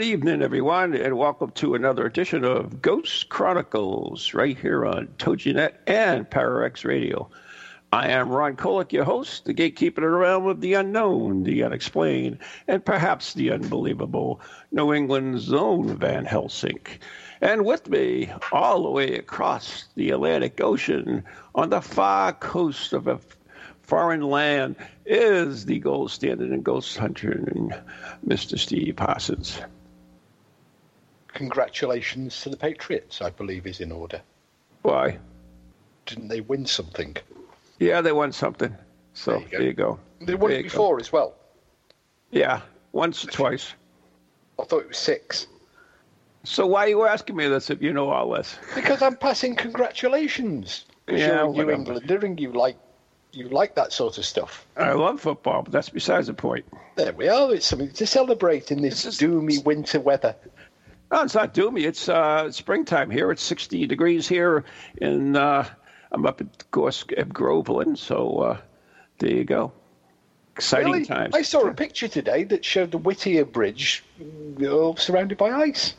Good evening, everyone, and welcome to another edition of Ghost Chronicles right here on TogiNet and ParaX Radio. I am Ron Kolick, your host, the gatekeeper of the realm of the unknown, the unexplained, and perhaps the unbelievable, New England's own Van Helsing. And with me, all the way across the Atlantic Ocean, on the far coast of a foreign land, is the gold standard and ghost hunter, and Mr. Steve Parsons. Congratulations to the Patriots, I believe is in order. Why? Didn't they win something? Yeah, they won something. So there you go. There you go. They won There it before as well. Yeah, once or twice. I thought it was six. So why are you asking me this if you know all this? Because I'm passing congratulations. Yeah, you're New whatever. Englander and you like you like that sort of stuff. I love football, but that's besides the point. There we are. It's something to celebrate in this is- doomy winter weather. No, it's not doomy. It's uh, springtime here. It's 60 degrees here, and uh, I'm up at Gorse at Groveland. So uh, there you go. Exciting Really? times. I saw a picture today that showed the Whittier Bridge all surrounded by ice.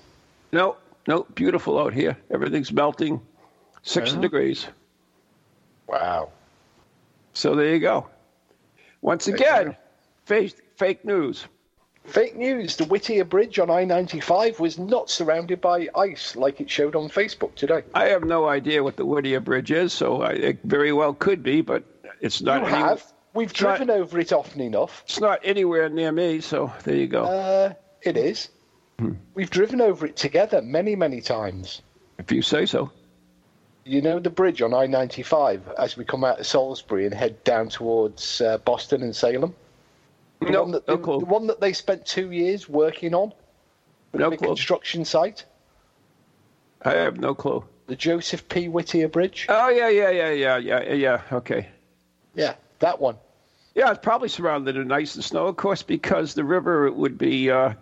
No, no, beautiful out here. Everything's melting. 60 Yeah. degrees. Wow. So there you go. Once again, fake, fake news. Fake news. The Whittier Bridge on I-95 was not surrounded by ice like it showed on Facebook today. I have no idea what the Whittier Bridge is, so I, it very well could be, but it's not. You any- have. We've It's not- driven over it often enough. It's not anywhere near me, so there you go. Uh, it is. Hmm. We've driven over it together many, many times. if you say so. You know the bridge on I-95 as we come out of Salisbury and head down towards uh, Boston and Salem. The No, one that, no the, clue. the one that they spent two years working on. The No clue. construction site. I have no clue. The Joseph P. Whittier Bridge. Oh yeah, yeah, yeah, yeah, yeah, yeah. Okay. Yeah, that one. Yeah, it's probably surrounded in ice and snow, of course, because the river would be uh,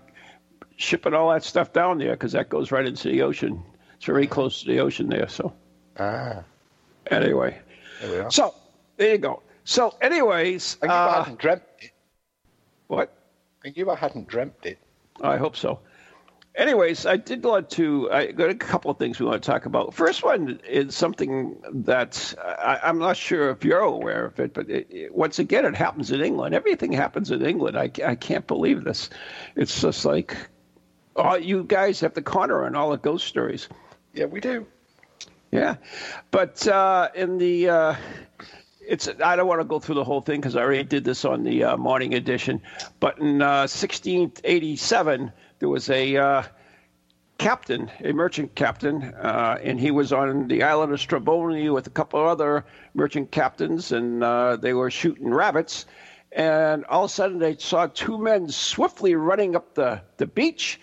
shipping all that stuff down there, because that goes right into the ocean. It's very close to the ocean there. So Ah, anyway, there we are. so there you go. So, anyways, I uh, dreamt it. What? I knew I hadn't dreamt it. I hope so. Anyways, I did want to. I got a couple of things we want to talk about. First one is something that I, I'm not sure if you're aware of it, but it, it, once again, it happens in England. Everything happens in England. I, I can't believe this. It's just like, oh, you guys have the corner on all the ghost stories. Yeah, we do. Yeah, but uh, in the uh, it's I don't want to go through the whole thing because I already did this on the uh, morning edition. But in uh, 1687, there was a uh, captain, a merchant captain, uh, and he was on the island of Stravoni with a couple other merchant captains, and uh, they were shooting rabbits. And all of a sudden, they saw two men swiftly running up the, the beach.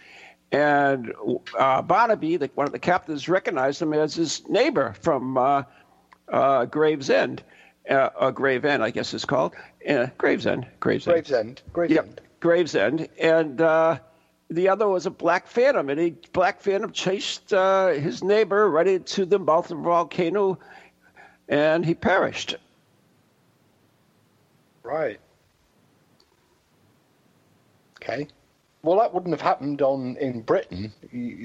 And uh, Barnaby, the, one of the captains, recognized him as his neighbor from Gravesend, uh, uh, Gravesend, I guess it's called. Uh, Gravesend, Gravesend. Gravesend. Gravesend. Yep, Gravesend, and uh, the other was a Black Phantom, and he Black Phantom chased uh, his neighbor right into the mouth of a volcano, and he perished. Right. Okay. Well, that wouldn't have happened on in Britain.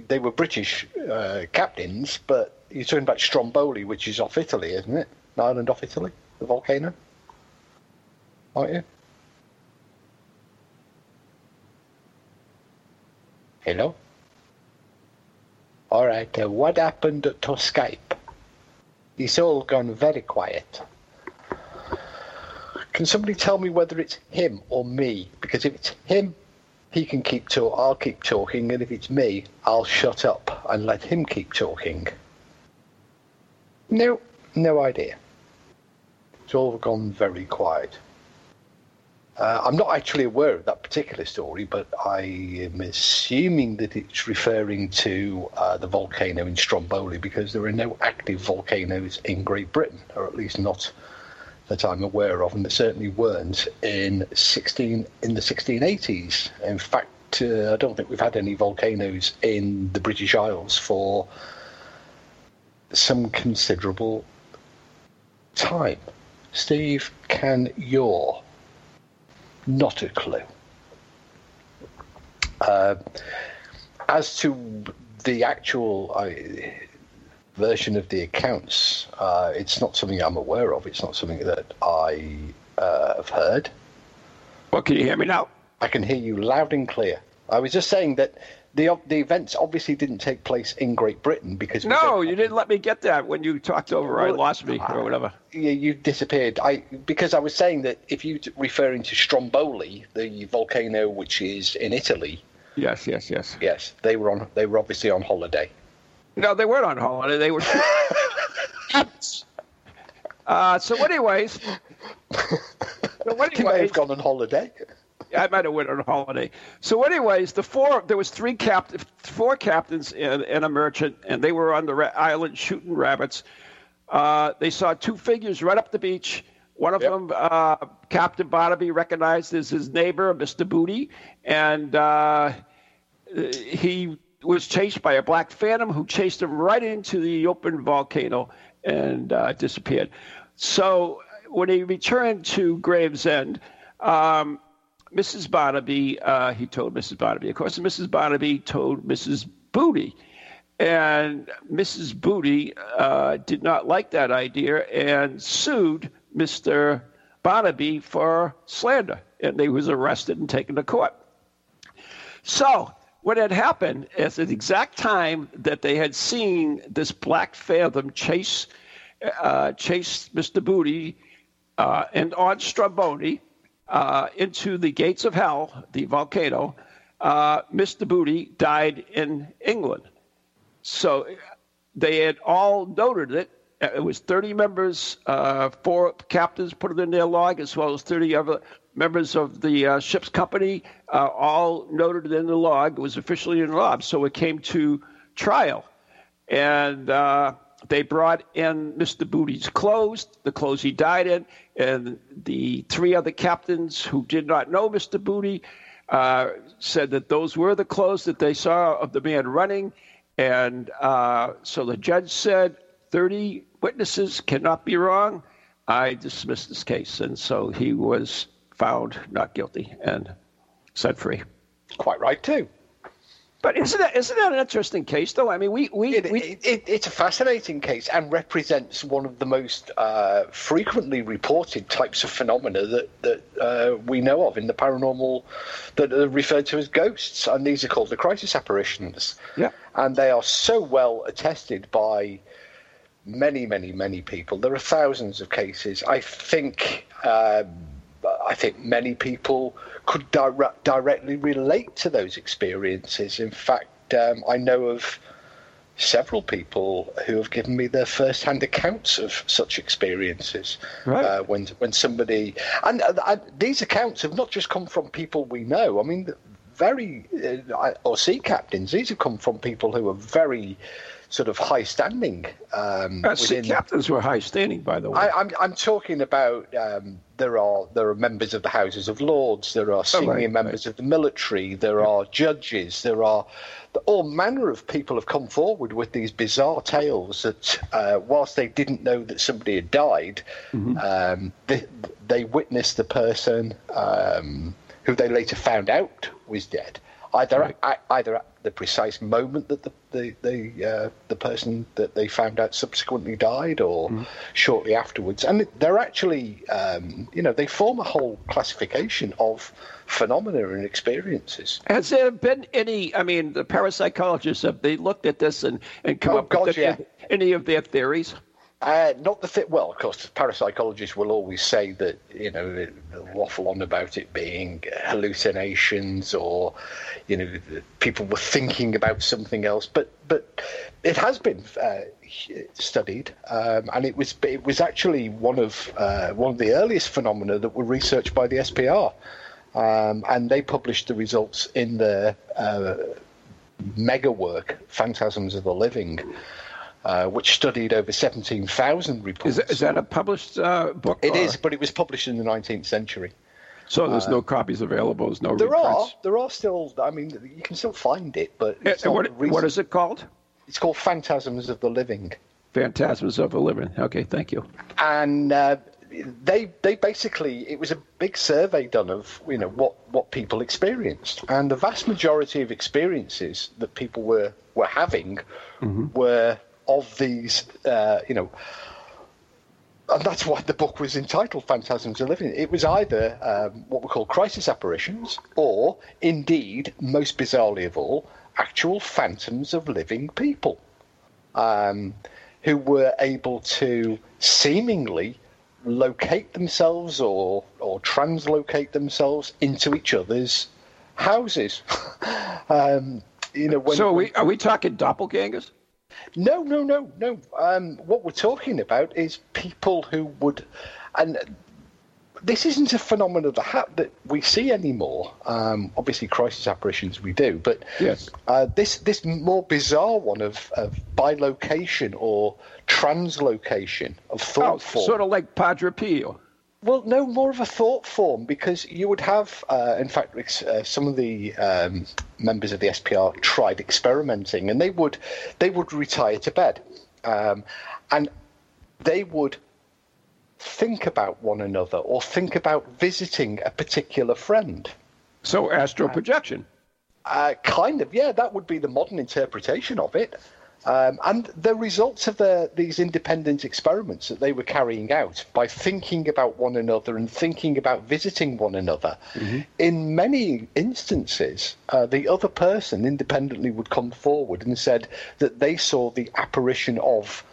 They were British uh, captains, but you're talking about Stromboli, which is off Italy, isn't it? An island off Italy, the volcano. Aren't you? Hello. All right. Uh, what happened to Skype? It's all gone very quiet. Can somebody tell me whether it's him or me? Because if it's him, he can keep talking. I'll keep talking, and if it's me, I'll shut up and let him keep talking. No, no idea. It's all gone very quiet. Uh, I'm not actually aware of that particular story, but I am assuming that it's referring to uh, the volcano in Stromboli because there are no active volcanoes in Great Britain, or at least not that I'm aware of, and there certainly weren't in 16 in the 1680s. In fact, uh, I don't think we've had any volcanoes in the British Isles for some considerable time. Steve, can your not a clue. Uh, as to the actual uh, version of the accounts, uh, it's not something I'm aware of. It's not something that I uh, have heard. Well, can you hear me now? I can hear you loud and clear. I was just saying that the the events obviously didn't take place in Great Britain because no, you didn't let me get that when you talked over. Well, I lost me or whatever. Yeah, you disappeared. I because I was saying that if you referring to Stromboli, the volcano which is in Italy. Yes, yes, yes. Yes, they were on. They were obviously on holiday. No, they weren't on holiday. They were. uh, so, anyways. So anyways, they may have gone on holiday. I might have went on a holiday. So, anyways, the four there was three cap, four captains and, and a merchant, and they were on the ra- island shooting rabbits. Uh, they saw two figures right up the beach. One of yep. them, uh, Captain Barnaby, recognized as his neighbor, Mr. Booty, and uh, he was chased by a black phantom who chased him right into the open volcano and uh, disappeared. So when he returned to Gravesend, um, Mrs. Barnaby, uh, he told Mrs. Barnaby. Of course, Mrs. Barnaby told Mrs. Booty. And Mrs. Booty uh, did not like that idea and sued Mr. Barnaby for slander. And he was arrested and taken to court. So, what had happened is at the exact time that they had seen this black phantom chase, uh, chase Mr. Booty uh, and on Stromboli, uh, into the gates of hell, the volcano, uh, Mr. Booty died in England. So they had all noted it. It was 30 members, uh, four captains put it in their log, as well as 30 other members of the uh, ship's company, uh, all noted it in the log. It was officially in the log. So it came to trial. And uh, they brought in Mr. Booty's clothes, the clothes he died in, and the three other captains who did not know Mr. Booty uh, said that those were the clothes that they saw of the man running. And uh, so the judge said 30 witnesses cannot be wrong. I dismiss this case. And so he was found not guilty and set free. Quite right, too. But isn't that isn't that an interesting case, though? I mean, we we, it, we... It, it, it's a fascinating case and represents one of the most uh, frequently reported types of phenomena that that uh, we know of in the paranormal that are referred to as ghosts, and these are called the crisis apparitions. Yeah, and they are so well attested by many, many, many people. There are thousands of cases. I think. Um, I think many people could direct, directly relate to those experiences. In fact, um, I know of several people who have given me their first-hand accounts of such experiences. Right. Uh, when when somebody and, uh, and, these accounts have not just come from people we know. I mean, very uh, or sea captains. These have come from people who are very sort of high standing. Um, uh, sea captains were high standing, by the way. I, am I'm, I'm talking about um, there are there are members of the Houses of Lords, there are senior oh, right, members right. of the military, there are judges, there are all manner of people have come forward with these bizarre tales that, uh, whilst they didn't know that somebody had died, mm-hmm. um, they, they, witnessed the person um, who they later found out was dead either right. at, either at the precise moment that the the the, uh, the person that they found out subsequently died, or mm. shortly afterwards. And they're actually, um, you know, they form a whole classification of phenomena and experiences. Has there been any? I mean, the parapsychologists have they looked at this and and come oh, up God, with yeah. any of their theories? Uh, not the fit. Well, of course, parapsychologists will always say that you know waffle on about it being hallucinations or you know people were thinking about something else. But but it has been uh, studied, um, and it was it was actually one of uh, one of the earliest phenomena that were researched by the SPR, um, and they published the results in their uh, mega work, Phantasms of the Living. Uh, which studied over 17,000 reports. Is that, is that a published uh, book? It or? is, but it was published in the 19th century. So there's uh, no copies available. There's no. There reprints. are. There are still. I mean, you can still find it, but what, what is it called? It's called Phantasms of the Living. Phantasms of the Living. Okay, thank you. And uh, they they basically it was a big survey done of you know what what people experienced, and the vast majority of experiences that people were were having mm-hmm. were of these, uh, you know, and that's why the book was entitled Phantasms of Living. It was either um, what we call crisis apparitions, or indeed, most bizarrely of all, actual phantoms of living people um, who were able to seemingly locate themselves or, or translocate themselves into each other's houses. um, you know, when, so are we, are we talking doppelgangers? No, no, no, no. Um, what we're talking about is people who would, and this isn't a phenomenon that, that we see anymore. Um, obviously, crisis apparitions we do, but yes, uh, this this more bizarre one of, of bilocation or translocation of thought oh, form, sort of like Padre Pio. Well, no, more of a thought form because you would have, uh, in fact, uh, some of the um, members of the SPR tried experimenting, and they would they would retire to bed, um, and they would think about one another or think about visiting a particular friend. So astral projection. Uh, kind of, yeah. That would be the modern interpretation of it. Um, and the results of the, these independent experiments that they were carrying out by thinking about one another and thinking about visiting one another, mm-hmm. in many instances, uh, the other person independently would come forward and said that they saw the apparition of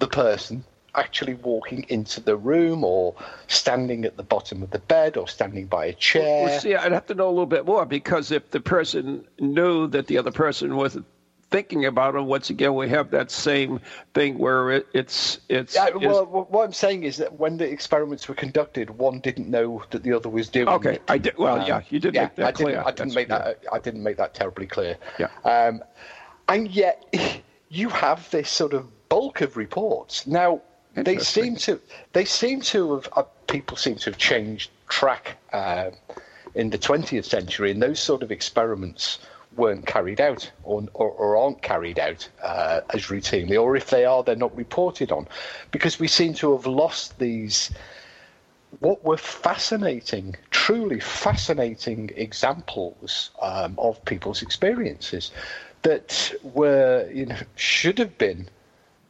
the person actually walking into the room or standing at the bottom of the bed or standing by a chair. Well, see, I'd have to know a little bit more because if the person knew that the other person was thinking about it, once again, we have that same thing where it, it's it's. Yeah, well, what I'm saying is that when the experiments were conducted, one didn't know that the other was doing. Okay. I did. Well, um, yeah, you did yeah, make that I clear. Didn't, I didn't make that. I didn't make that terribly clear. Yeah. Um, and yet, you have this sort of bulk of reports now. They seem to. They seem to have. Uh, people seem to have changed track uh, in the 20th century, and those sort of experiments weren't carried out or, or, or aren't carried out uh, as routinely, or if they are, they're not reported on, because we seem to have lost these what were fascinating, truly fascinating examples um, of people's experiences that were, you know, should have been,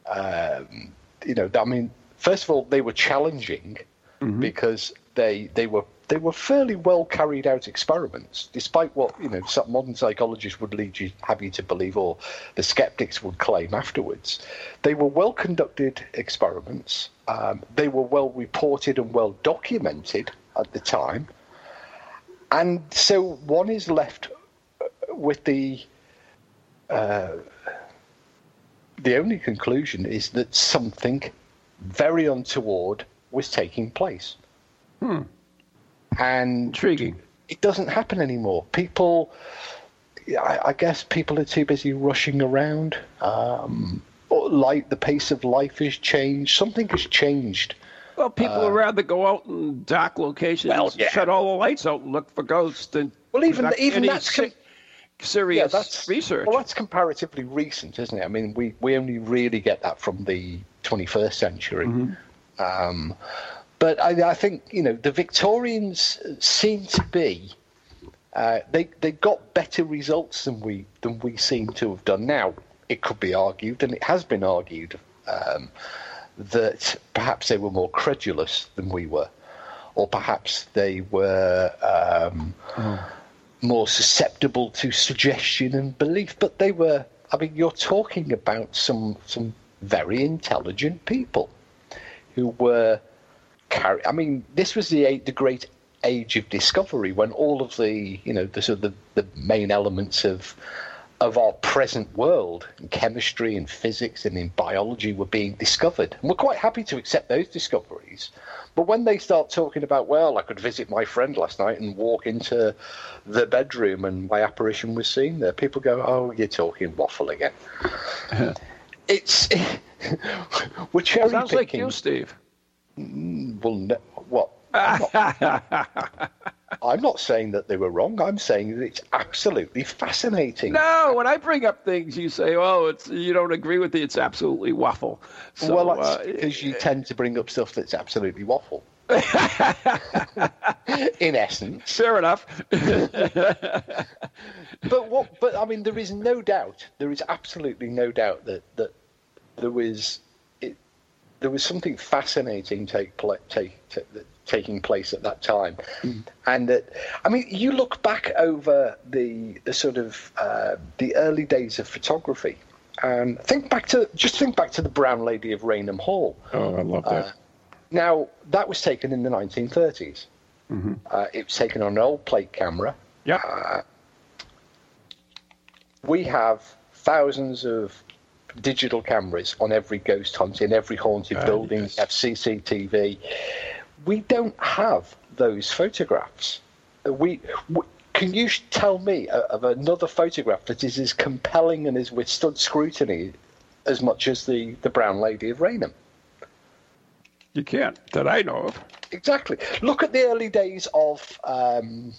um, you know, I mean, first of all, they were challenging mm-hmm. because they they were they were fairly well carried out experiments, despite what you know some modern psychologists would lead you have you to believe, or the skeptics would claim afterwards. They were well conducted experiments. Um, they were well reported and well documented at the time, and so one is left with the. Uh, the only conclusion is that something very untoward was taking place. Hmm. And intriguing. It doesn't happen anymore. People, I, I guess, people are too busy rushing around. Um, like the pace of life has changed. Something has changed. Well, people uh, would rather go out in dark locations, well, yeah. shut all the lights out, and look for ghosts, and well, even even that's com- serious yeah, that's, research. Well, that's comparatively recent, isn't it? I mean, we we only really get that from the 21st century. Mm-hmm. Um, but I, I think you know the Victorians seem to be uh, they they got better results than we than we seem to have done. Now it could be argued, and it has been argued, um, that perhaps they were more credulous than we were, or perhaps they were um, oh. more susceptible to suggestion and belief. But they were. I mean, you're talking about some some very intelligent people who were carry. I mean, this was the the great age of discovery when all of the you know the sort of the, the main elements of of our present world in chemistry and physics and in biology were being discovered. And we're quite happy to accept those discoveries. But when they start talking about, well, I could visit my friend last night and walk into the bedroom and my apparition was seen there, people go, oh, you're talking waffle again. it's. we're cherry Sounds picking. like you, Steve. Well, no, what? I'm not, I'm not saying that they were wrong. I'm saying that it's absolutely fascinating. No, when I bring up things, you say, "Oh, it's you don't agree with it. It's absolutely waffle." So, well, that's uh, because you tend to bring up stuff that's absolutely waffle. In essence, fair enough. but what? But I mean, there is no doubt. There is absolutely no doubt that that there was there was something fascinating take, take, take taking place at that time, mm. and that I mean, you look back over the the sort of uh, the early days of photography, and think back to just think back to the Brown Lady of Raynham Hall. Oh, I love that. Uh, now that was taken in the 1930s. Mm-hmm. Uh, it was taken on an old plate camera. Yeah. Uh, we have thousands of digital cameras on every ghost hunt in every haunted uh, building. Yes. We have CCTV. We don't have those photographs. We, we can you tell me of another photograph that is as compelling and has withstood scrutiny as much as the, the Brown Lady of Raynham? You can't, that I know of. Exactly. Look at the early days of um,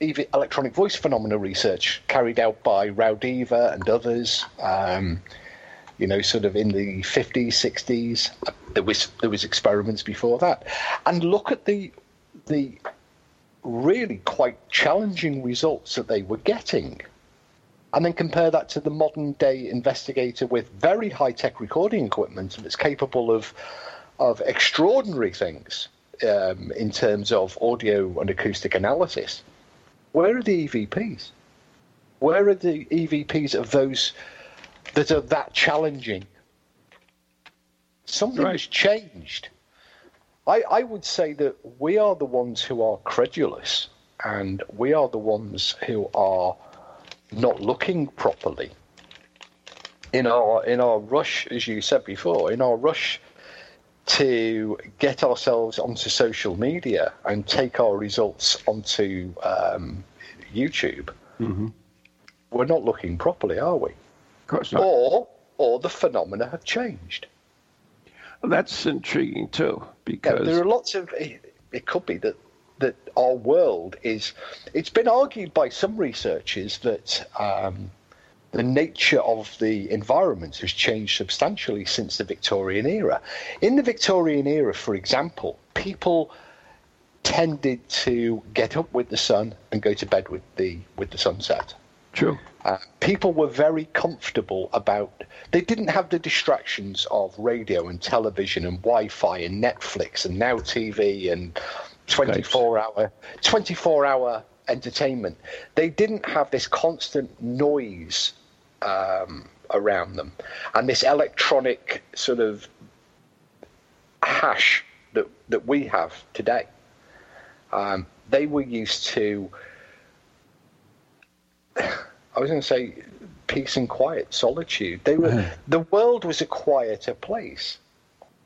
electronic voice phenomena research carried out by Raudive and others. Um, you know, sort of in the 50s, 60s. There was there was experiments before that, and look at the the really quite challenging results that they were getting, and then compare that to the modern day investigator with very high tech recording equipment that's capable of of extraordinary things um, in terms of audio and acoustic analysis. Where are the EVPs? Where are the EVPs of those that are that challenging. Something right. has changed. I, I would say that we are the ones who are credulous and we are the ones who are not looking properly. In our in our rush, as you said before, in our rush to get ourselves onto social media and take our results onto um, YouTube, mm-hmm. we're not looking properly, are we? Course not. Or, or the phenomena have changed. Well, that's intriguing too, because yeah, there are lots of. It could be that that our world is. It's been argued by some researchers that um, the nature of the environment has changed substantially since the Victorian era. In the Victorian era, for example, people tended to get up with the sun and go to bed with the with the sunset. True. Uh, people were very comfortable about. They didn't have the distractions of radio and television and Wi-Fi and Netflix and now TV and 24 hour 24 hour entertainment. They didn't have this constant noise um, around them and this electronic sort of hash that that we have today. Um, they were used to I was going to say peace and quiet, solitude. They were the world was a quieter place.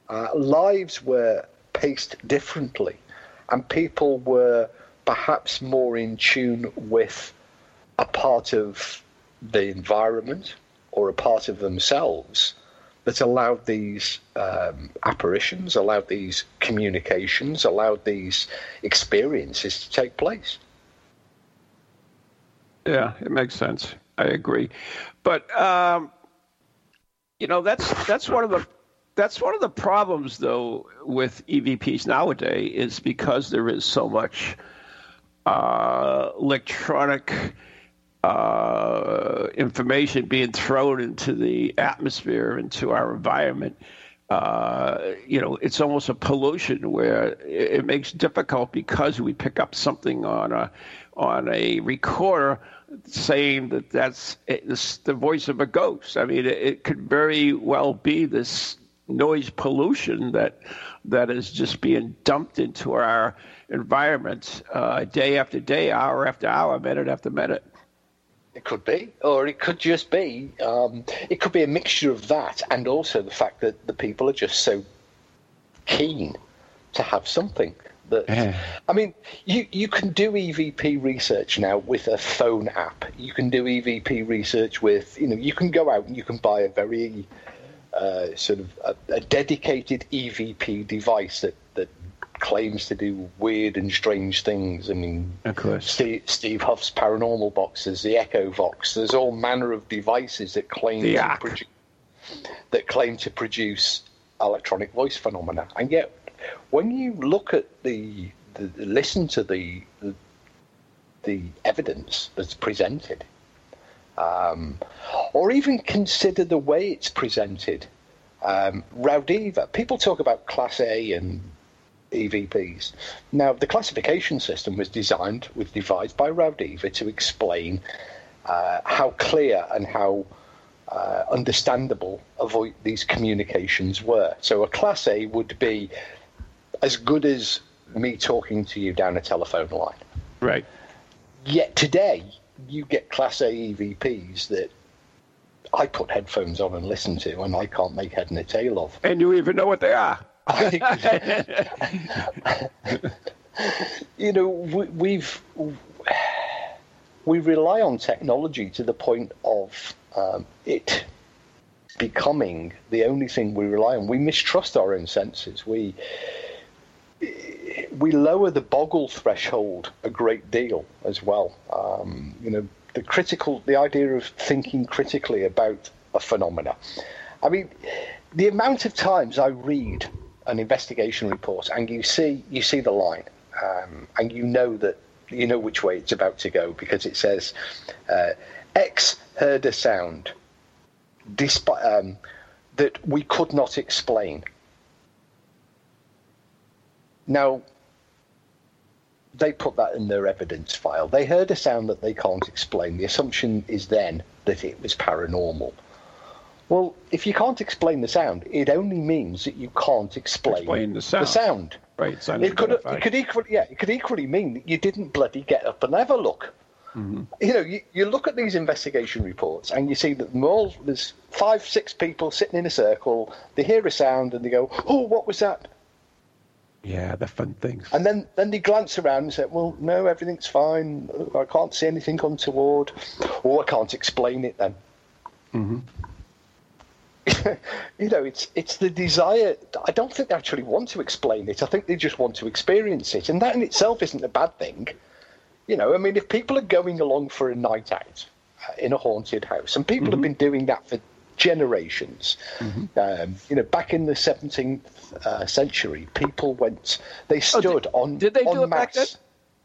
Uh, lives were paced differently, and people were perhaps more in tune with a part of the environment or a part of themselves that allowed these um, apparitions, allowed these communications, allowed these experiences to take place. Yeah, it makes sense. I agree, but um, you know that's that's one of the that's one of the problems though with EVPs nowadays is because there is so much uh, electronic uh, information being thrown into the atmosphere, into our environment. uh, you know, it's almost a pollution where it, it makes difficult because we pick up something on a on a recorder saying that that's the voice of a ghost. I mean, it, it could very well be this noise pollution that that is just being dumped into our environment uh, day after day, hour after hour, minute after minute. It could be, or it could just be. Um, it could be a mixture of that and also the fact that the people are just so keen to have something. That Yeah. I mean, you you can do EVP research now with a phone app. You can do EVP research with you know you can go out and you can buy a very uh, sort of a, a dedicated EVP device that that claims to do weird and strange things. I mean, Of course. Steve, Steve Huff's paranormal boxes, the Echo Vox. There's all manner of devices that claim The to Yak. produce that claim to produce electronic voice phenomena, and yet when you look at the, the listen to the, the the evidence that's presented, um, or even consider the way it's presented. Um, Raudive, people talk about Class A and EVPs. Now, the classification system was designed, was devised by Raudive to explain uh, how clear and how uh, understandable avoid these communications were. So, a Class A would be as good as me talking to you down a telephone line. Right. Yet today, you get Class A EVPs that I put headphones on and listen to, and I can't make head and tail of. And you even know what they are. you know, we, we've we rely on technology to the point of um, it becoming the only thing we rely on. We mistrust our own senses. We we lower the boggle threshold a great deal as well. Um, you know, the critical, the idea of thinking critically about a phenomena. I mean, the amount of times I read an investigation report and you see you see the line, um, and you know that you know which way it's about to go because it says uh, X heard a sound, despite um, that we could not explain. Now, they put that in their evidence file. They heard a sound that they can't explain. The assumption is then that it was paranormal. Well, if you can't explain the sound, it only means that you can't explain, Explain the sound. sound. Right. It's It could, it could equally, yeah, it could equally mean that you didn't bloody get up and have a look. Mm-hmm. You know, you, you look at these investigation reports and you see that all, there's five, six people sitting in a circle. They hear a sound and they go, "Oh, what was that?" Yeah, the fun things. And then, then they glance around and say, "Well, no, everything's fine. I can't see anything untoward, or I can't explain it." Then, you know, it's it's the desire. I don't think they actually want to explain it. I think they just want to experience it, and that in itself isn't a bad thing. You know, I mean, if people are going along for a night out uh, in a haunted house, and people have been doing that for generations. Um, you know, back in the 17th uh, century, people went. They stood on. did they do en it back then?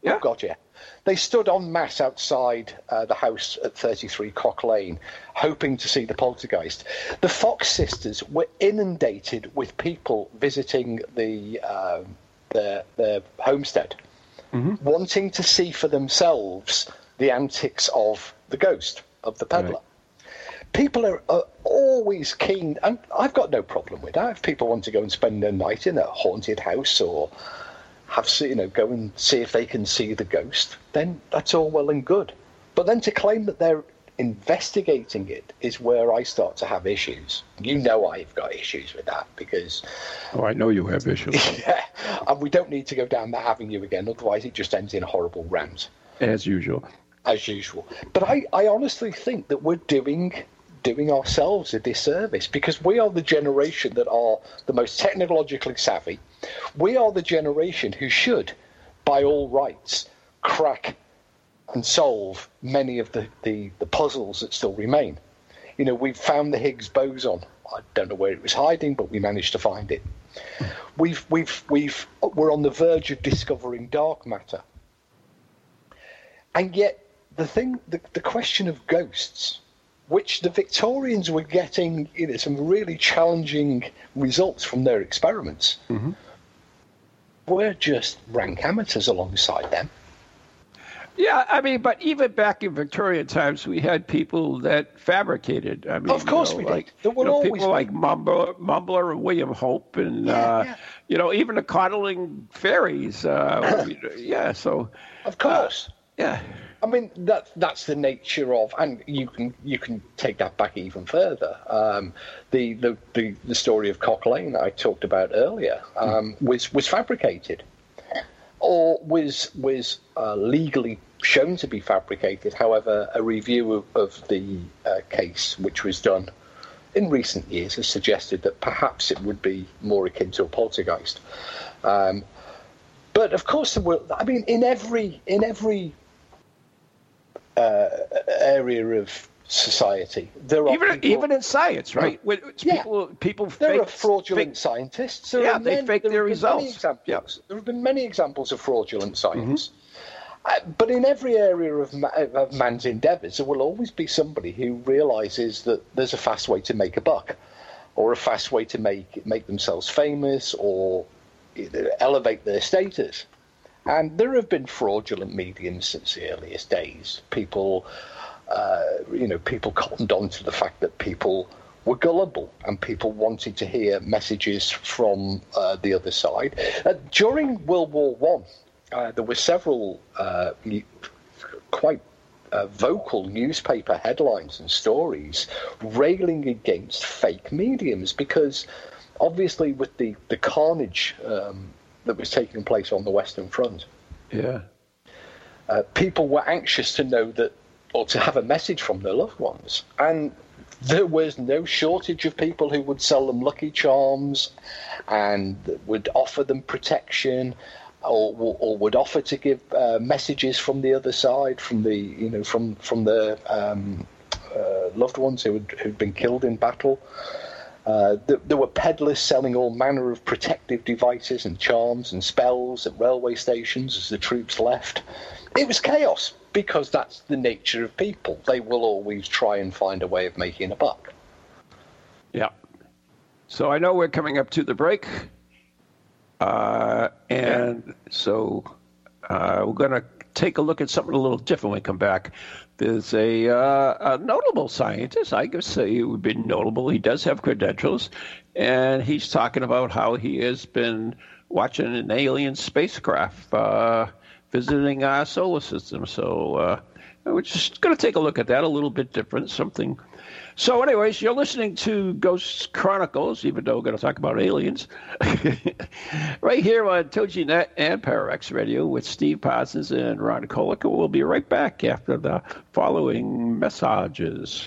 Yeah. Oh God, yeah. They stood en masse outside uh, the house at 33 Cock Lane, hoping to see the poltergeist. The Fox sisters were inundated with people visiting the um, their, their homestead, wanting to see for themselves the antics of the ghost of the peddler. People are, are always keen, and I've got no problem with that. If people want to go and spend a night in a haunted house or have you know go and see if they can see the ghost, then that's all well and good. But then to claim that they're investigating it is where I start to have issues. You know I've got issues with that because Oh, I know you have issues. yeah, and we don't need to go down that avenue again. Otherwise, it just ends in a horrible rant As usual. as usual. But I, I honestly think that we're doing doing ourselves a disservice because we are the generation that are the most technologically savvy. We are the generation who should, by all rights, crack and solve many of the, the, the puzzles that still remain. You know, we've found the Higgs boson. I don't know where it was hiding, but we managed to find it. We've we've we've we're on the verge of discovering dark matter. And yet, the thing, the, the question of ghosts which the Victorians were getting you know, some really challenging results from their experiments. Mm-hmm. We're just rank amateurs alongside them. Yeah, I mean, but even back in Victorian times, we had people that fabricated. I mean, Of course you know, we did. like, There you know, always people be. like Mumler, Mumler and William Hope, and Yeah, uh, yeah. you know, even the Cottingley fairies. Uh, yeah, so Of course. yeah, I mean that that's the nature of, and you can you can take that back even further. Um, the, the the the story of Cock Lane I talked about earlier um, was was fabricated, or was was uh, legally shown to be fabricated. However, a review of, of the uh, case, which was done in recent years, has suggested that perhaps it would be more akin to a poltergeist. Um, but of course, there were. I mean, in every in every uh, area of society, there are even people, even in science, right? When Yeah. people people there fake, are fraudulent fake- scientists. There Yeah, they fake their have been many results. Examples. Yeah. Mm-hmm. There have been many examples of fraudulent science. Uh, but in every area of, ma- of man's endeavours, there will always be somebody who realises that there's a fast way to make a buck, or a fast way to make make themselves famous, or elevate their status. And there have been fraudulent mediums since the earliest days. People, uh, you know, people cottoned on to the fact that people were gullible and people wanted to hear messages from uh, the other side. Uh, during World War One, uh, there were several uh, quite uh, vocal newspaper headlines and stories railing against fake mediums because obviously with the, the carnage um, that was taking place on the Western Front, yeah. uh, people were anxious to know that or to have a message from their loved ones. And there was no shortage of people who would sell them lucky charms and would offer them protection or, or would offer to give uh, messages from the other side, from the you know from from their um, uh, loved ones who had who'd been killed in battle. Uh, th- there were peddlers selling all manner of protective devices and charms and spells at railway stations as the troops left. It was chaos because that's the nature of people. They will always try and find a way of making a buck. Yeah. So I know we're coming up to the break. Uh, and so uh, we're going to take a look at something a little different when we come back. There's a, uh, a notable scientist, I guess he would be notable. He does have credentials, and he's talking about how he has been watching an alien spacecraft uh, visiting our solar system. So uh, we're just going to take a look at that a little bit different, something. So, anyways, you're listening to Ghost Chronicles, even though we're going to talk about aliens, right here on TogiNet and ParaX Radio with Steve Parsons and Ron Kolick. We'll be right back after the following messages.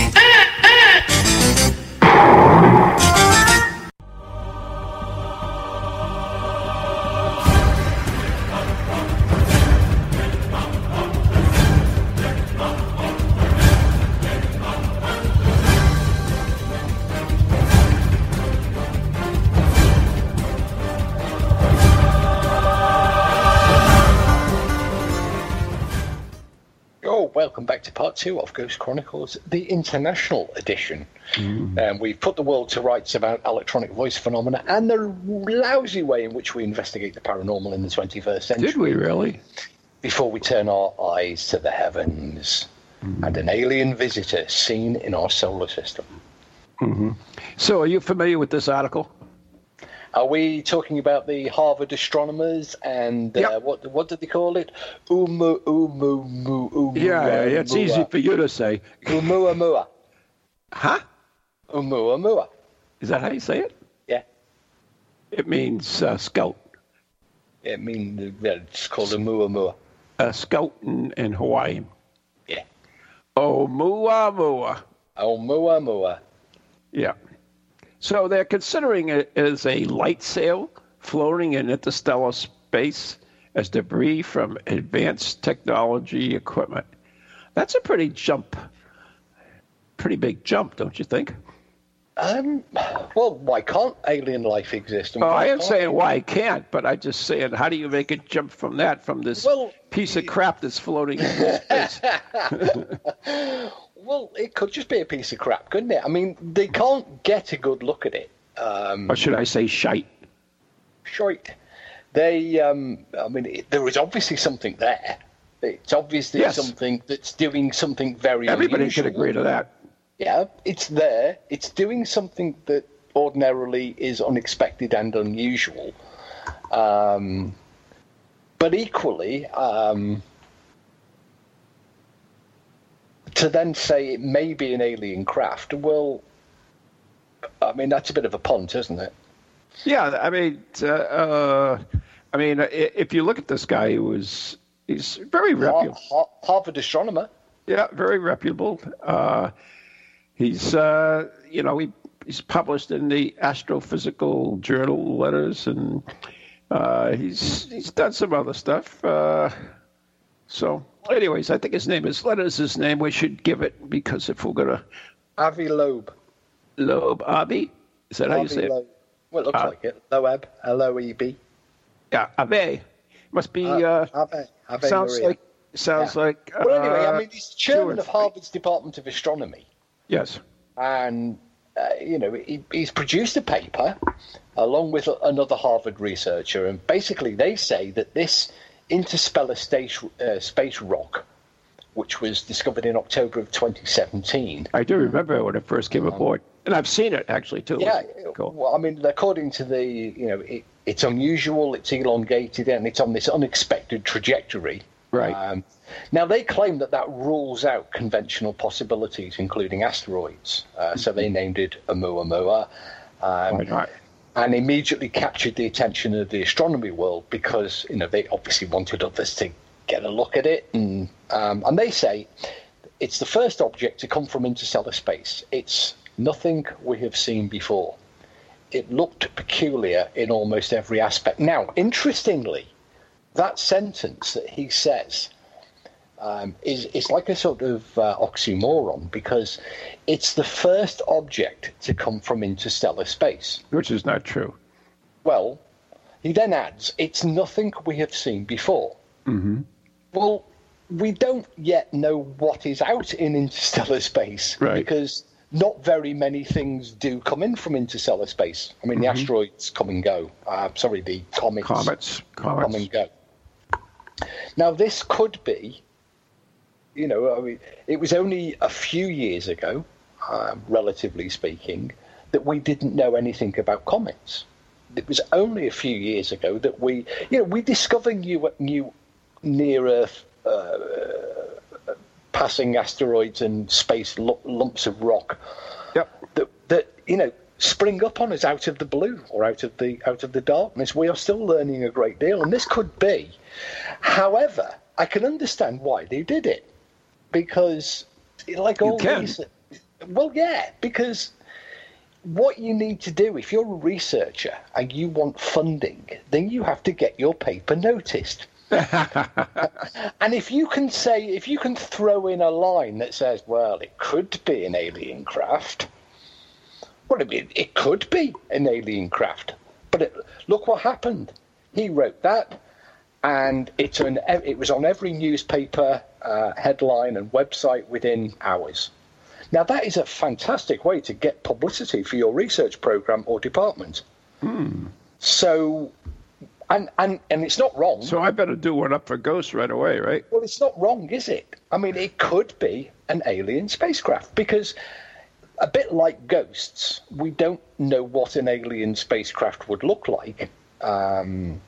Two of Ghost Chronicles, the international edition. Mm. Um, we've put the world to rights about electronic voice phenomena and the lousy way in which we investigate the paranormal in the 21st century Did we really? before we turn our eyes to the heavens mm. and an alien visitor seen in our solar system. Mm-hmm. So, are you familiar with this article? Are we talking about the Harvard astronomers and uh, Yep. what what did they call it? Umu umu mu umu. Yeah, it's easy for you to say. Umuamua. Huh? Umuamua. Is that how you say it? Yeah. It means uh, scout. It means yeah, it's called Umuamua. Uh, scout in, in Hawaiian. Yeah. Oh, mua mua. Umuamua. Yeah. So they're considering it as a light sail floating in interstellar space as debris from advanced technology equipment. That's a pretty jump. Pretty big jump, don't you think? Um, well, why can't alien life exist? and Oh, I am can't- saying why I can't, but I just saying how do you make a jump from that from this Well, piece of crap that's floating in space? Well, it could just be a piece of crap, couldn't it? I mean, they can't get a good look at it. Um, or should I say shite? shite. They, um, I mean, it, there is obviously something there. It's obviously Yes. something that's doing something very Everybody unusual. can agree to that. Yeah, it's there. It's doing something that ordinarily is unexpected and unusual. Um, but equally, um, to then say it may be an alien craft, well, I mean, that's a bit of a punt, isn't it? Yeah, I mean, uh, uh, I mean, if you look at this guy, he was he's very reputable. Harvard astronomer. Yeah, very reputable. Uh, he's uh, you know he he's published in the Astrophysical Journal letters, and uh, he's he's done some other stuff. Uh, so, anyways, I think his name is letters. His name we should give it because if we're gonna Avi Loeb. Loeb Avi. is that how you Avi say it? Loeb. Well, it looks Uh, like it. Loeb. L O E B. Yeah, Abe. Must be. Uh, Uh, Ave. Ave sounds Maria. like sounds Yeah. like. Well, anyway, uh, I mean, he's chairman of Harvard's Department of Astronomy, Yes. and uh, you know he, he's produced a paper along with another Harvard researcher, and basically they say that this interstellar space uh, space rock, which was discovered in October of 2017. I do remember when it first came aboard, and I've seen it actually too. Um, Yeah, Cool. well, I mean, according to the, you know, it, it's unusual, it's elongated, and it's on this unexpected trajectory. Right. Um, now, they claim that that rules out conventional possibilities, including asteroids. Uh, so they named it Oumuamua. Um, Why not? And immediately captured the attention of the astronomy world because you know they obviously wanted others to get a look at it, and um, and they say it's the first object to come from interstellar space. It's nothing we have seen before. It looked peculiar in almost every aspect. Now, interestingly, that sentence that he says um, is is like a sort of uh, oxymoron because it's the first object to come from interstellar space. Which is not true. Well, he then adds, it's nothing we have seen before. Mm-hmm. Well, we don't yet know what is out in interstellar space Right. because not very many things do come in from interstellar space. I mean, the asteroids come and go. Uh, sorry, the comets, Comets. come and go. Now, this could be, you know, I mean, it was only a few years ago, um, relatively speaking, that we didn't know anything about comets. It was only a few years ago that we, you know, we discover new, new near Earth uh, passing asteroids and space lu- lumps of rock Yep. that that you know spring up on us out of the blue or out of the out of the darkness. We are still learning a great deal, and this could be. However, I can understand why they did it because, like all these, well, yeah, because what you need to do if you're a researcher and you want funding, then you have to get your paper noticed. and if you can say, if you can throw in a line that says, well, it could be an alien craft, well, I mean, it could be an alien craft. But it, look what happened. He wrote that, and it's an, it was on every newspaper uh, headline and website within hours. Now, that is a fantastic way to get publicity for your research program or department. Hmm. So, and, and, and it's not wrong. So I better do one up for Ghost right away, right? Well, it's not wrong, is it? I mean, it could be an alien spacecraft because, a bit like ghosts, we don't know what an alien spacecraft would look like. Um,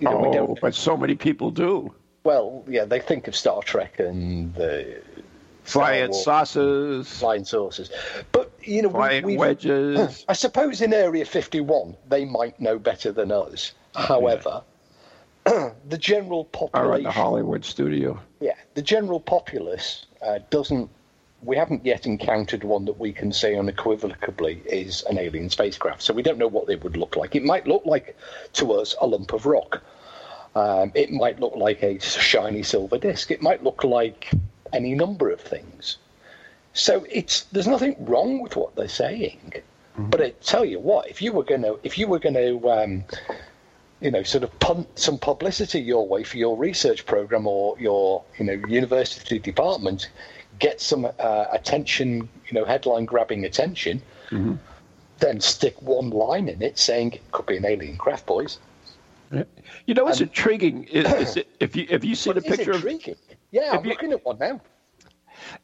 you know, we Oh, don't. but so many people do. Well, yeah, they think of Star Trek and the Flying saucers, flying saucers, but you know, flying we've- wedges. I suppose in Area 51 they might know better than us. However, the general Or in population. the Hollywood studio. Yeah, the general populace uh, doesn't. We haven't yet encountered one that we can say unequivocally is an alien spacecraft. So we don't know what they would look like. It might look like to us a lump of rock. Um, it might look like a shiny silver disc. It might look like any number of things. So it's there's nothing wrong with what they're saying. But I tell you what, if you were gonna if you were gonna um, you know, sort of punt some publicity your way for your research program or your, you know, university department, get some uh, attention, you know, headline grabbing attention, then stick one line in it saying it could be an alien craft, boys. You know what's intriguing is, is it, if you if you see the picture of intriguing. Yeah, I'm you- looking at one now.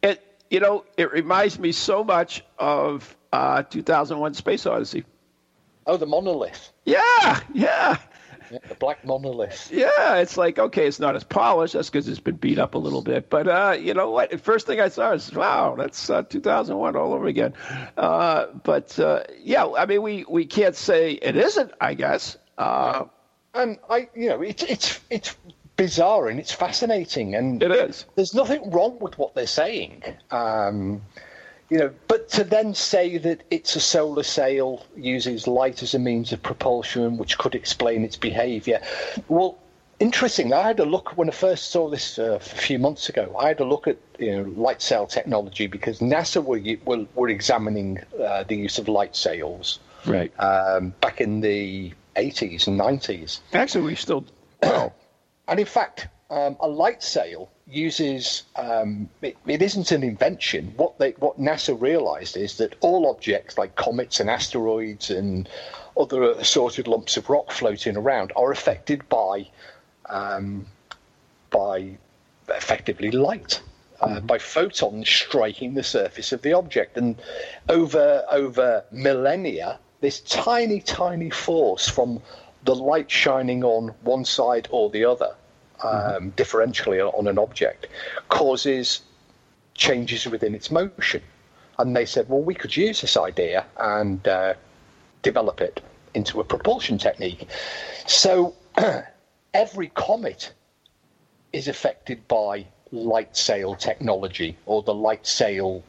it, you know, it reminds me so much of uh, 2001: Space Odyssey. Oh, the monolith. Yeah, Yeah, the black monolith. yeah. It's like okay, it's not as polished. That's because it's been beat up a little bit. But uh, you know what? First thing I saw is wow, that's uh, 2001 all over again. Uh, but uh, yeah, I mean, we we can't say it isn't. I guess. Uh, And I, you know, it's it's it's bizarre and it's fascinating, and it is. there's nothing wrong with what they're saying. Um, you know, but to then say that it's a solar sail uses light as a means of propulsion, which could explain its behaviour. Well, interesting. I had a look when I first saw this uh, a few months ago. I had a look at you know light sail technology because NASA were were, were examining uh, the use of light sails Right. um, back in the 80s and 90s. Actually, we still. Well, And in fact, um, a light sail uses um, it, it isn't an invention. What they what NASA realised is that all objects like comets and asteroids and other assorted lumps of rock floating around are affected by um, by effectively light. Uh, by photons striking the surface of the object, and over over millennia, this tiny, tiny force from the light shining on one side or the other, um, differentially on an object, causes changes within its motion. And they said, well, we could use this idea and uh, develop it into a propulsion technique. So every comet is affected by light sail technology or the light sail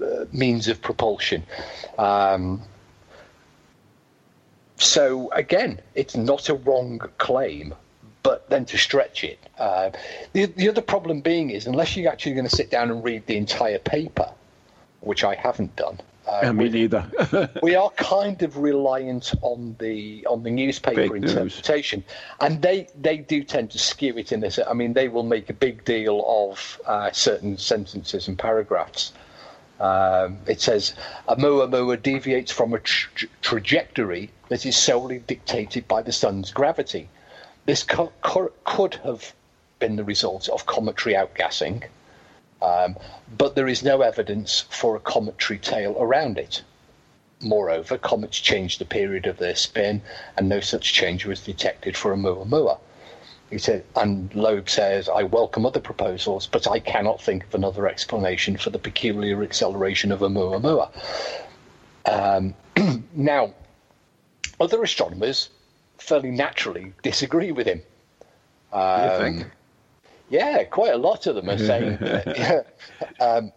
uh, means of propulsion. Um, so again, it's not a wrong claim, but then to stretch it. Uh, the, the other problem being is unless you're actually going to sit down and read the entire paper, which I haven't done. Uh, yeah, me neither. we are kind of reliant on the on the newspaper news. interpretation, and they they do tend to skew it in this. I mean, they will make a big deal of uh, certain sentences and paragraphs. Um, it says Oumuamua deviates from a tra- trajectory that is solely dictated by the sun's gravity. This co- co- could have been the result of cometary outgassing, um, but there is no evidence for a cometary tail around it. Moreover, comets change the period of their spin, and no such change was detected for a. He said, and Loeb says, I welcome other proposals, but I cannot think of another explanation for the peculiar acceleration of a. Um, now, other astronomers fairly naturally disagree with him. you think? Yeah, quite a lot of them are saying that. um,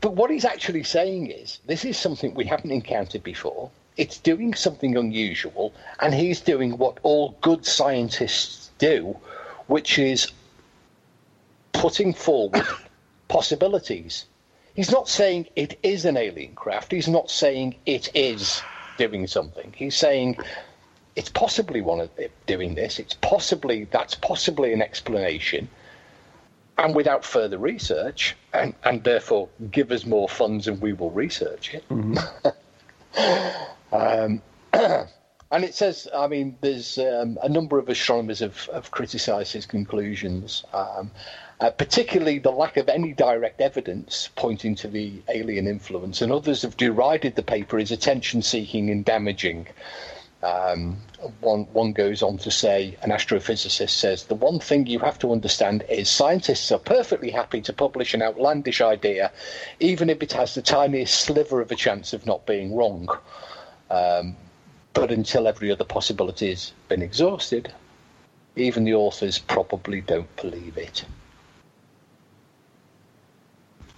but what he's actually saying is this is something we haven't encountered before. It's doing something unusual, and he's doing what all good scientists do, which is putting forward possibilities. He's not saying it is an alien craft. He's not saying it is doing something. He's saying it's possibly one of doing this. It's possibly that's possibly an explanation. and without further research, and, and therefore give us more funds and we will research it. um, and it says, I mean, there's um, a number of astronomers have, have criticised his conclusions, um, uh, particularly the lack of any direct evidence pointing to the alien influence, and others have derided the paper as attention seeking and damaging. Um, one, one goes on to say, an astrophysicist says, the one thing you have to understand is scientists are perfectly happy to publish an outlandish idea, even if it has the tiniest sliver of a chance of not being wrong. Um, but until every other possibility has been exhausted, even the authors probably don't believe it.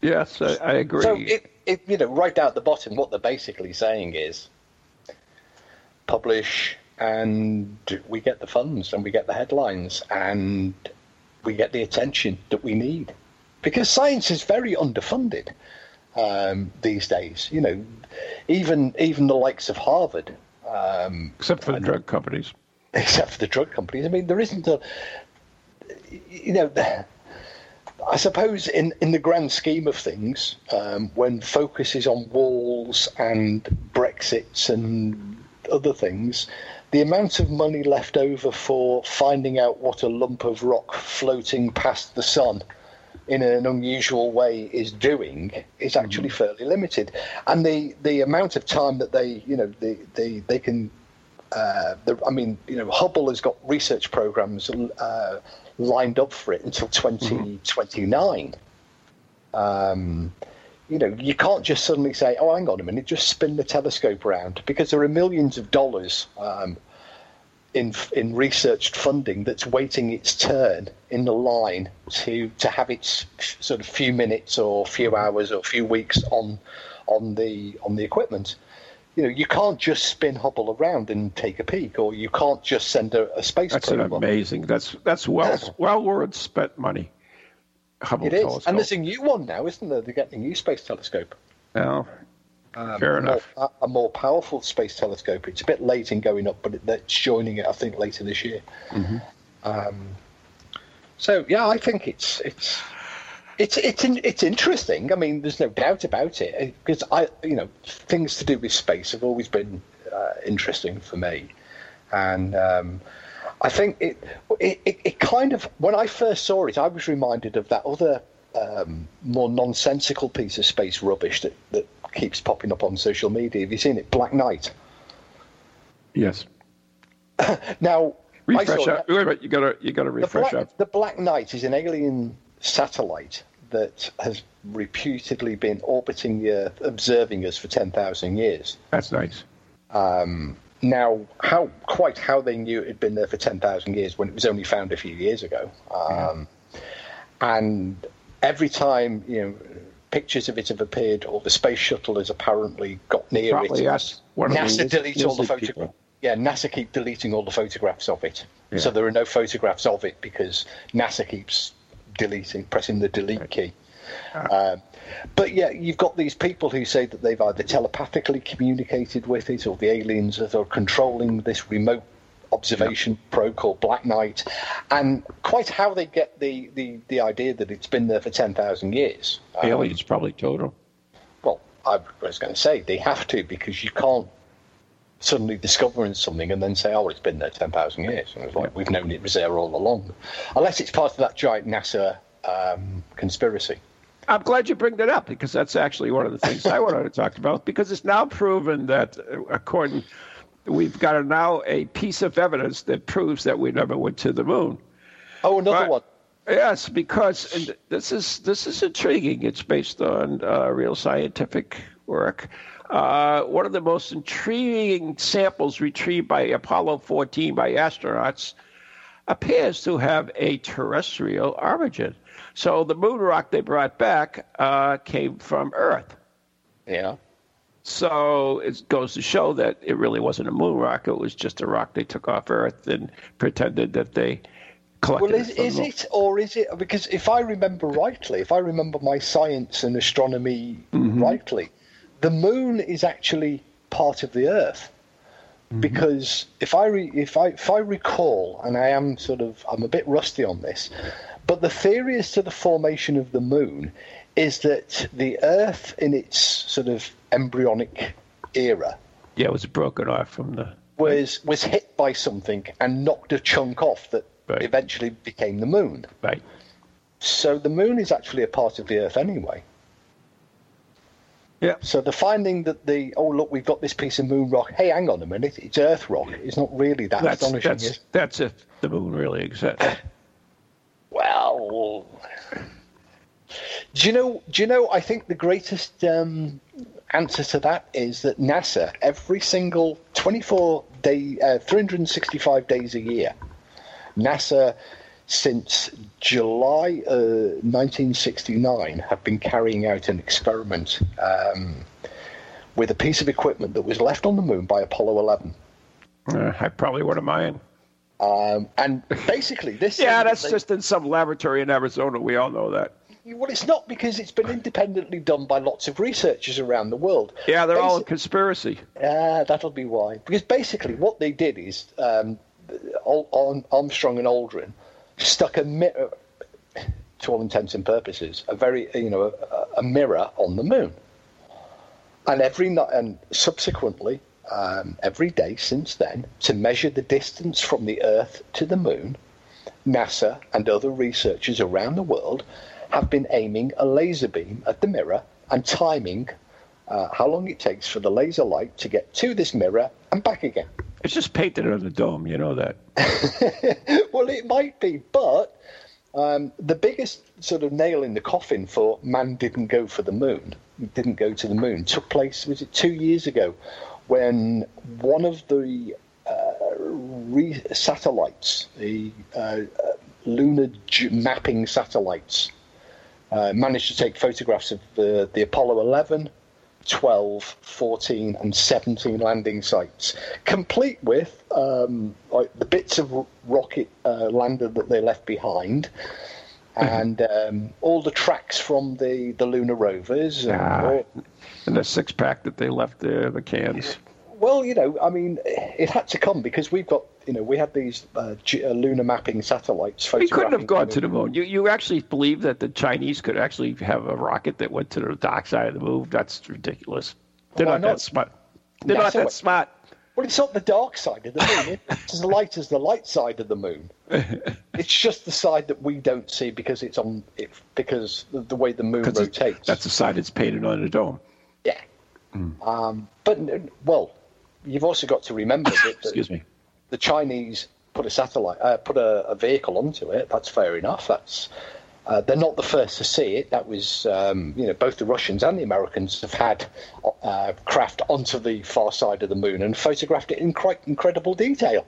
Yes, I, I agree. So, it, it, you know, right down at the bottom, what they're basically saying is publish and we get the funds and we get the headlines and we get the attention that we need. Because science is very underfunded um, these days. You know, even even the likes of Harvard, um, Except for the drug companies. except for the drug companies. I mean, there isn't a, you know, I suppose in, in the grand scheme of things, um, when focus is on walls and Brexits and other things, the amount of money left over for finding out what a lump of rock floating past the sun in an unusual way is doing is actually fairly limited, and the the amount of time that they you know they they, they can. Uh, the, I mean, you know, Hubble has got research programs uh, lined up for it until 2029. Um, you know, you can't just suddenly say, "Oh, hang on a minute, just spin the telescope around," because there are millions of dollars um, in in researched funding that's waiting its turn in the line to to have its sort of few minutes or few hours or few weeks on on the on the equipment. You know, you can't just spin Hubble around and take a peek, or you can't just send a, a space That's probe. amazing. That's that's well well worth spent money. Hubble It is, telescope. and there's a new one now, isn't there? They're getting a new space telescope. Well, Um, Fair a enough. More, a, more powerful space telescope. It's a bit late in going up, but it, that's joining it, I think, later this year. Mm-hmm. Um, so yeah, I think it's it's it's it's in, it's interesting. I mean, there's no doubt about it because I, you know, things to do with space have always been uh, interesting for me, and um, I think it, it it kind of when I first saw it, I was reminded of that other um, more nonsensical piece of space rubbish that that keeps popping up on social media. Have you seen it, Black Knight? yes. Now, Refresh up. Wait a minute. You gotta you gotta The refresh Black, up. the Black Knight is an alien satellite that has reputedly been orbiting the Earth, observing us for 10,000 years. That's nice. Now, how quite how they knew it had been there for 10,000 years when it was only found a few years ago. Um, And every time, you know, pictures of it have appeared or the space shuttle has apparently got near Probably it. that's one of the NASA deletes all the photographs. Yeah, NASA keep deleting all the photographs of it. Yeah. So there are no photographs of it because NASA keeps deleting, pressing the delete key. Ah. Um, but yeah, you've got these people who say that they've either telepathically communicated with it or the aliens that are controlling this remote observation probe called Black Knight, and quite how they get the, the, the idea that it's been there for 10,000 years. Um, Aliens probably told them. well, I was going to say they have to because you can't suddenly discover something and then say, "Oh, it's been there ten thousand years." And it's like we've known it was there all along, unless it's part of that giant NASA um, conspiracy. I'm glad you bring that up because that's actually one of the things I wanted to talk about because it's now proven that uh, according we've got now a piece of evidence that proves that we never went to the moon. Oh, another Right. one. Yes, because and this is this is intriguing. It's based on uh, real scientific work. Uh, one of the most intriguing samples retrieved by Apollo 14 by astronauts appears to have a terrestrial origin. So the moon rock they brought back uh, came from Earth. Yeah. So it goes to show that it really wasn't a moon rock. It was just a rock they took off Earth and pretended that they collected. Well, is, it is it or is it? Because if I remember rightly, if I remember my science and astronomy rightly, the moon is actually part of the Earth. Because if I re, if I if I recall, and I am sort of I'm a bit rusty on this, But the theory as to the formation of the moon is that the Earth, in its sort of embryonic era, Yeah, it was broken off from the. was was hit by something and knocked a chunk off that Right. eventually became the moon. Right. So the moon is actually a part of the Earth anyway. Yeah. So the finding that the oh look we've got this piece of moon rock. Hey, hang on a minute, it's Earth rock. It's not really that That's astonishing. that's that's if the moon really exists. Well, do you know? Do you know? I think the greatest um, answer to that is that NASA every single 24 day, uh, 365 days a year, NASA since July uh, 1969 have been carrying out an experiment um, with a piece of equipment that was left on the moon by Apollo 11. Uh, I probably would have mine. Um, and basically, this Yeah, that's they- just in some laboratory in Arizona. We all know that. Well, it's not because it's been independently done by lots of researchers around the world. Yeah, they're all a Basi- conspiracy. Ah, that'll be why. Because basically, what they did is um, Armstrong and Aldrin stuck a mirror, to all intents and purposes, a very you know a, a mirror on the moon, and every night and subsequently um, every day since then to measure the distance from the Earth to the moon, NASA and other researchers around the world have been aiming a laser beam at the mirror and timing uh, how long it takes for the laser light to get to this mirror and back again. It's just painted on the dome. You know that. well, it might be, but um, the biggest sort of nail in the coffin for man didn't go for the moon, didn't go to the moon, took place, was it two years ago, when one of the uh, re- satellites, the uh, uh, lunar mapping satellites, managed to take photographs of the, the Apollo 11, 12, 14, and 17 landing sites, complete with um, like the bits of rocket uh, lander that they left behind. And um, all the tracks from the, the lunar rovers. And Ah. all- And the six pack that they left there, the cans. well, you know, I mean, it had to come because we've got, you know, we had these uh, G- uh, lunar mapping satellites. We couldn't have gone to the moon. You you actually believe that the Chinese could actually have a rocket that went to the dark side of the moon? That's ridiculous. They're Why not, not? that smart. They're not that went- smart. Well, it's not the dark side of the moon. It's as light as the light side of the moon. it's just the side that we don't see because it's on it because the way the moon rotates. That's the side that's painted on the dome. yeah. Um, but well, you've also got to remember that Excuse me. the Chinese put a satellite, uh, put a, a vehicle onto it. That's fair enough. That's uh, they're not the first to see it. That was, um, you know, both the Russians and the Americans have had uh, craft onto the far side of the moon and photographed it in quite incredible detail.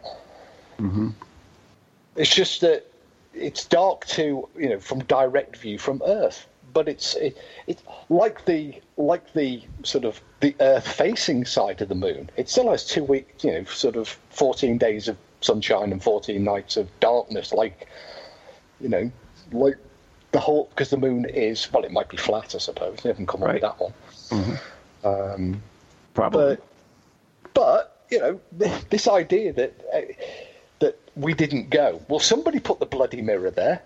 It's just that it's dark to, you know, from direct view from Earth, but it's it, it's like the like the sort of the Earth-facing side of the moon. It still has two weeks, you know, sort of fourteen days of sunshine and fourteen nights of darkness, like you know, like the whole because the moon is well, it might be flat, I suppose. They haven't come up with Right. that one. um Probably. But but you know, th- this idea that uh, that we didn't go. Well, somebody put the bloody mirror there,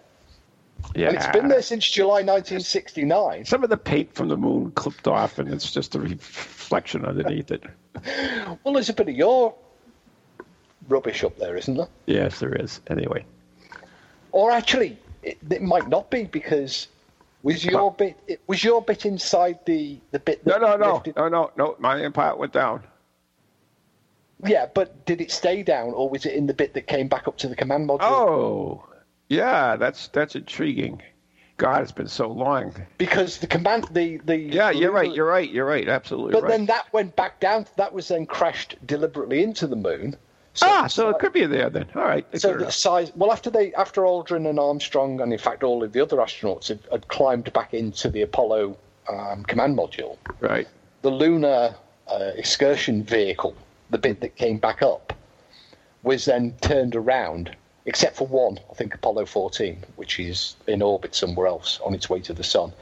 yeah. and it's been there since July 1969. Some of the paint from the moon clipped off, and it's just a reflection underneath it. Well, there's a bit of your rubbish up there, isn't there? Yes, there is. Anyway. Or actually, it, it might not be because was your bit it, was your bit inside the the bit No, that no, no, lifted- no, no, no. My part went down. Yeah, but did it stay down, or was it in the bit that came back up to the command module? Oh, yeah. That's that's intriguing. God, it's been so long. because the command the the Yeah, you're right. You're right. You're right. Absolutely But right. then that went back down. That was then crashed deliberately into the moon. So, ah, so it could be there then. All right. so the size. Well, after they, after Aldrin and Armstrong, and in fact all of the other astronauts had, had climbed back into the Apollo um, command module, right. the lunar uh, excursion vehicle, the bit that came back up, was then turned around, except for one, I think Apollo 14, which is in orbit somewhere else on its way to the sun.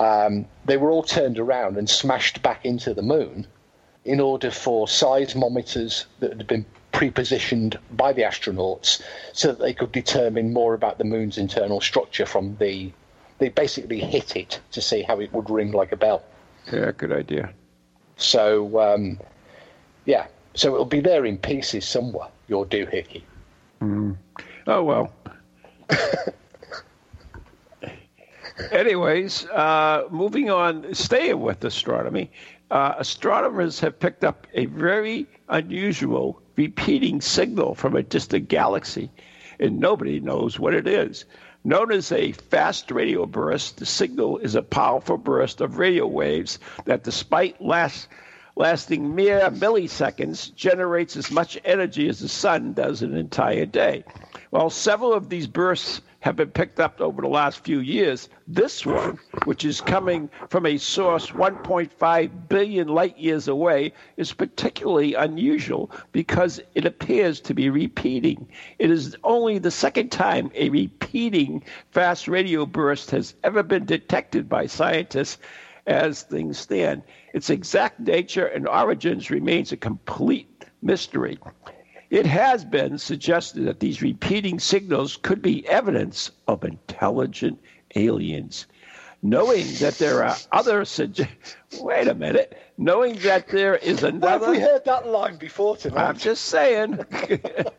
Um, they were all turned around and smashed back into the moon in order for seismometers that had been pre-positioned by the astronauts so that they could determine more about the moon's internal structure from the. They basically hit it to see how it would ring like a bell. Yeah, good idea. So, um, yeah, so it'll be there in pieces somewhere. Your doohickey. Oh well. Anyways, uh, moving on, staying with astronomy, uh, astronomers have picked up a very unusual repeating signal from a distant galaxy, and nobody knows what it is. Known as a fast radio burst, the signal is a powerful burst of radio waves that, despite last, lasting mere milliseconds, generates as much energy as the sun does in an entire day. While several of these bursts have been picked up over the last few years, this one, which is coming from a source 1.5 billion light years away, is particularly unusual because it appears to be repeating. It is only the second time a repeating fast radio burst has ever been detected by scientists as things stand. Its exact nature and origins remains a complete mystery. It has been suggested that these repeating signals could be evidence of intelligent aliens. Knowing that there are other sugge- wait a minute, knowing that there is another have we heard that line before tonight? I'm just saying.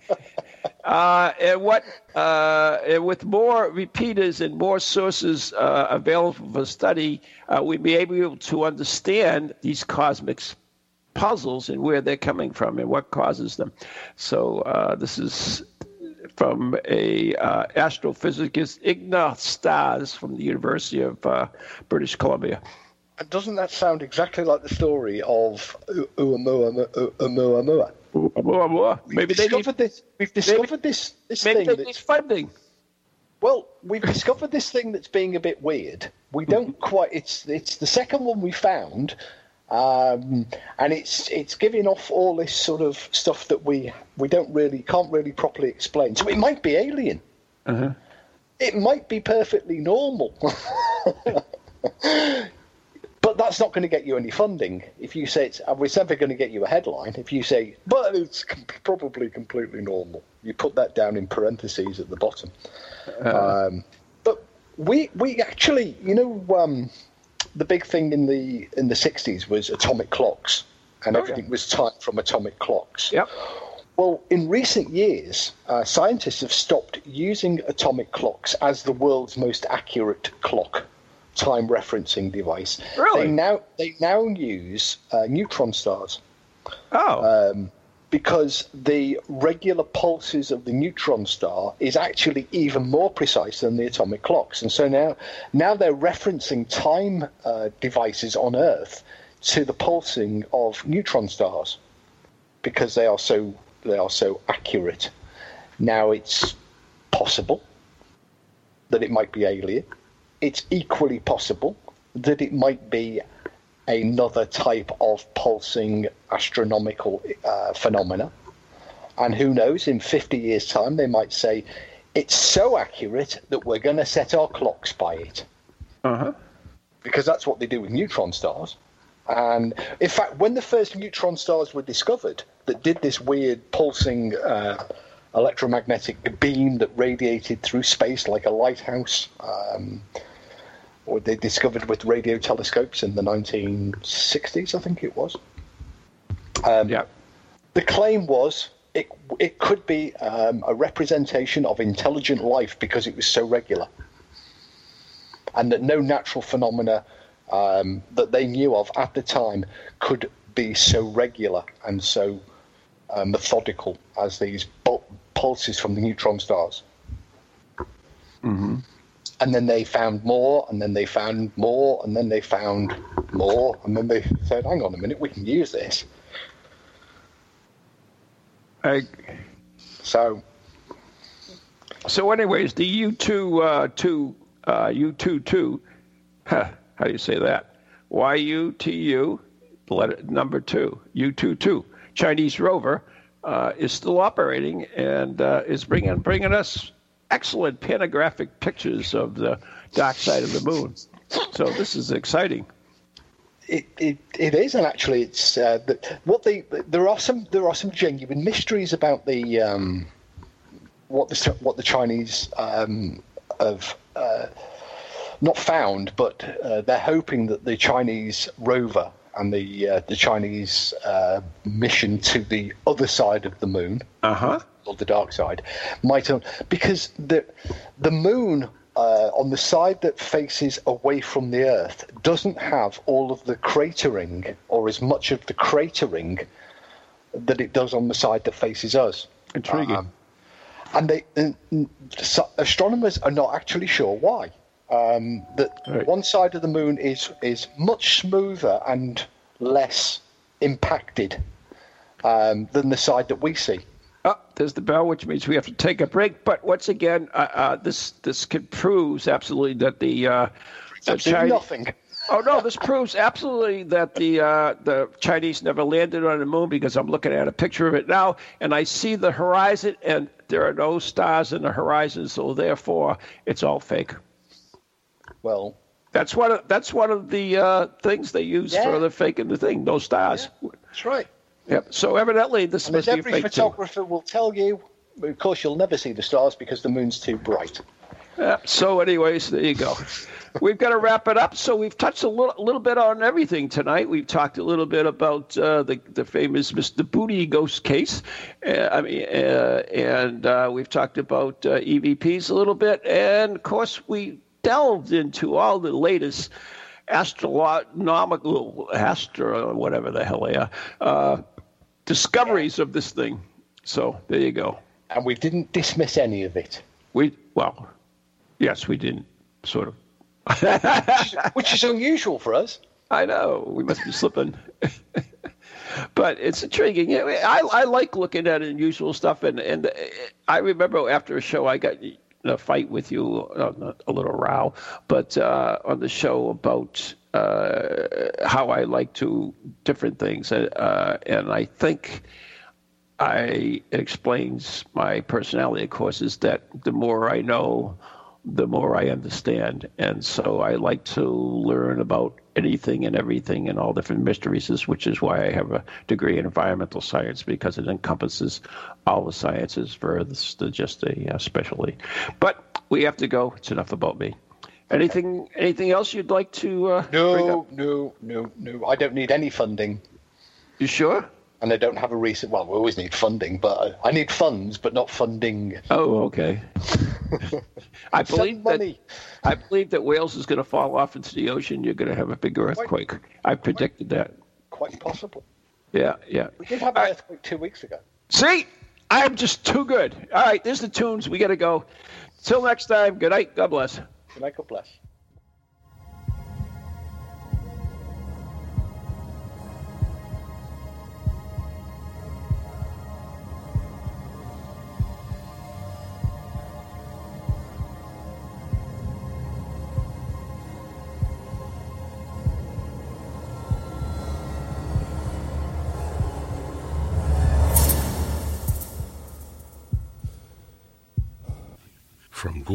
uh, and what uh, and with more repeaters and more sources uh, available for study, uh, we may be able to understand these cosmic puzzles and where they're coming from and what causes them. So uh, this is from a uh, astrophysicist Ingrid Stairs from the University of uh, British Columbia. And doesn't that sound exactly like the story of Uamuamua? Uamuamua? Maybe they need, discovered this. We've discovered this this maybe thing they need funding. well, we've discovered this thing that's being a bit weird. We don't quite. It's it's the second one we found, um, and it's it's giving off all this sort of stuff that we we don't really can't really properly explain. So it might be alien. It might be perfectly normal. But that's not going to get you any funding. If you say it's, we're never going to get you a headline. If you say, but it's com- probably completely normal, you put that down in parentheses at the bottom. Um, but we we actually, you know, um, the big thing in the in the '60s was atomic clocks, and Oh, yeah. everything was timed from atomic clocks. Yep. Well, in recent years, uh, scientists have stopped using atomic clocks as the world's most accurate clock time referencing device. Really? They now they now use uh, neutron stars Oh. um, because the regular pulses of the neutron star is actually even more precise than the atomic clocks, and so now now they're referencing time uh, devices on Earth to the pulsing of neutron stars because they are so they are so accurate. Now it's possible that it might be alien. It's equally possible that it might be another type of pulsing astronomical uh, phenomena. And who knows, in 50 years' time, they might say, it's so accurate that we're going to set our clocks by it. Uh-huh. Because that's what they do with neutron stars. And in fact, when the first neutron stars were discovered that did this weird pulsing uh, electromagnetic beam that radiated through space like a lighthouse, um, or they discovered with radio telescopes in the 1960s, I think it was. Um, Yeah. the claim was it it could be um, a representation of intelligent life because it was so regular, and that no natural phenomena um, that they knew of at the time could be so regular and so uh, methodical as these bul- pulses from the neutron stars. And then they found more, and then they found more, and then they found more, and then they said, "Hang on a minute, we can use this." I, So so, anyways, the U two uh, two uh, U two two, huh, how do you say that? Y U T U, number two U two two Chinese rover uh, is still operating and uh, is bringing bringing us excellent panographic pictures of the dark side of the moon. So this is exciting. It, it, it is, and actually, it's uh, the, what they there are some there are some genuine mysteries about the um, what the what the Chinese um, have uh, not found, but uh, they're hoping that the Chinese rover and the uh, the Chinese uh, mission to the other side of the moon, Uh huh. or the dark side, might because the the moon. Uh, on the side that faces away from the Earth, doesn't have all of the cratering or as much of the cratering that it does on the side that faces us. Intriguing. Um, and they and, astronomers are not actually sure why. Um, that Right. one side of the moon is is much smoother and less impacted um, than the side that we see. There's the bell, which means we have to take a break. But once again, uh, uh, this this proves absolutely that the, uh, the Absolutely Chinese. nothing. Oh no, this proves absolutely that the uh, the Chinese never landed on the moon because I'm looking at a picture of it now and I see the horizon and there are no stars in the horizon, so therefore it's all fake. Well, That's one of that's one of the uh, things they use Yeah. for the faking the thing. No stars. that's right. Yep. So evidently this must as be every fake too. photographer will tell you, of course, you'll never see the stars because the moon's too bright. Yeah, so, anyways, there you go. We've got to wrap it up. So we've touched a little, little bit on everything tonight. We've talked a little bit about uh, the the famous Mr. Booty ghost case. Uh, I mean, uh, and uh, we've talked about uh, EVPs a little bit, and of course we delved into all the latest astronomical, astro, whatever the hell they are, uh, discoveries of this thing. So there you go. And we didn't dismiss any of it, We well, yes, we didn't sort of. which is unusual for us. I know we must be slipping, but it's intriguing. I I like looking at unusual stuff, and and I remember after a show I got in a fight with you, uh, a little row, but uh, on the show about uh, how I like to different things, uh, and I think. I it explains my personality, of course, is that the more I know, the more I understand. And so I like to learn about anything and everything and all different mysteries, which is why I have a degree in environmental science because it encompasses all the sciences versus just a uh, specialty. But we have to go. It's enough about me. Anything anything else you'd like to uh? No, no, no, no. I don't need any funding, You sure? and I don't have a recent Well, we always need funding, but I need funds, but not funding. Oh, okay. I believe Send that. I believe that Wales is going to fall off into the ocean. You're going to have a big earthquake. I predicted that. Quite possible. Yeah, yeah. We did have an earthquake two weeks ago. See, I'm just too good. All right, there's the tunes. We got to go. Till next time. Good night. God bless. Good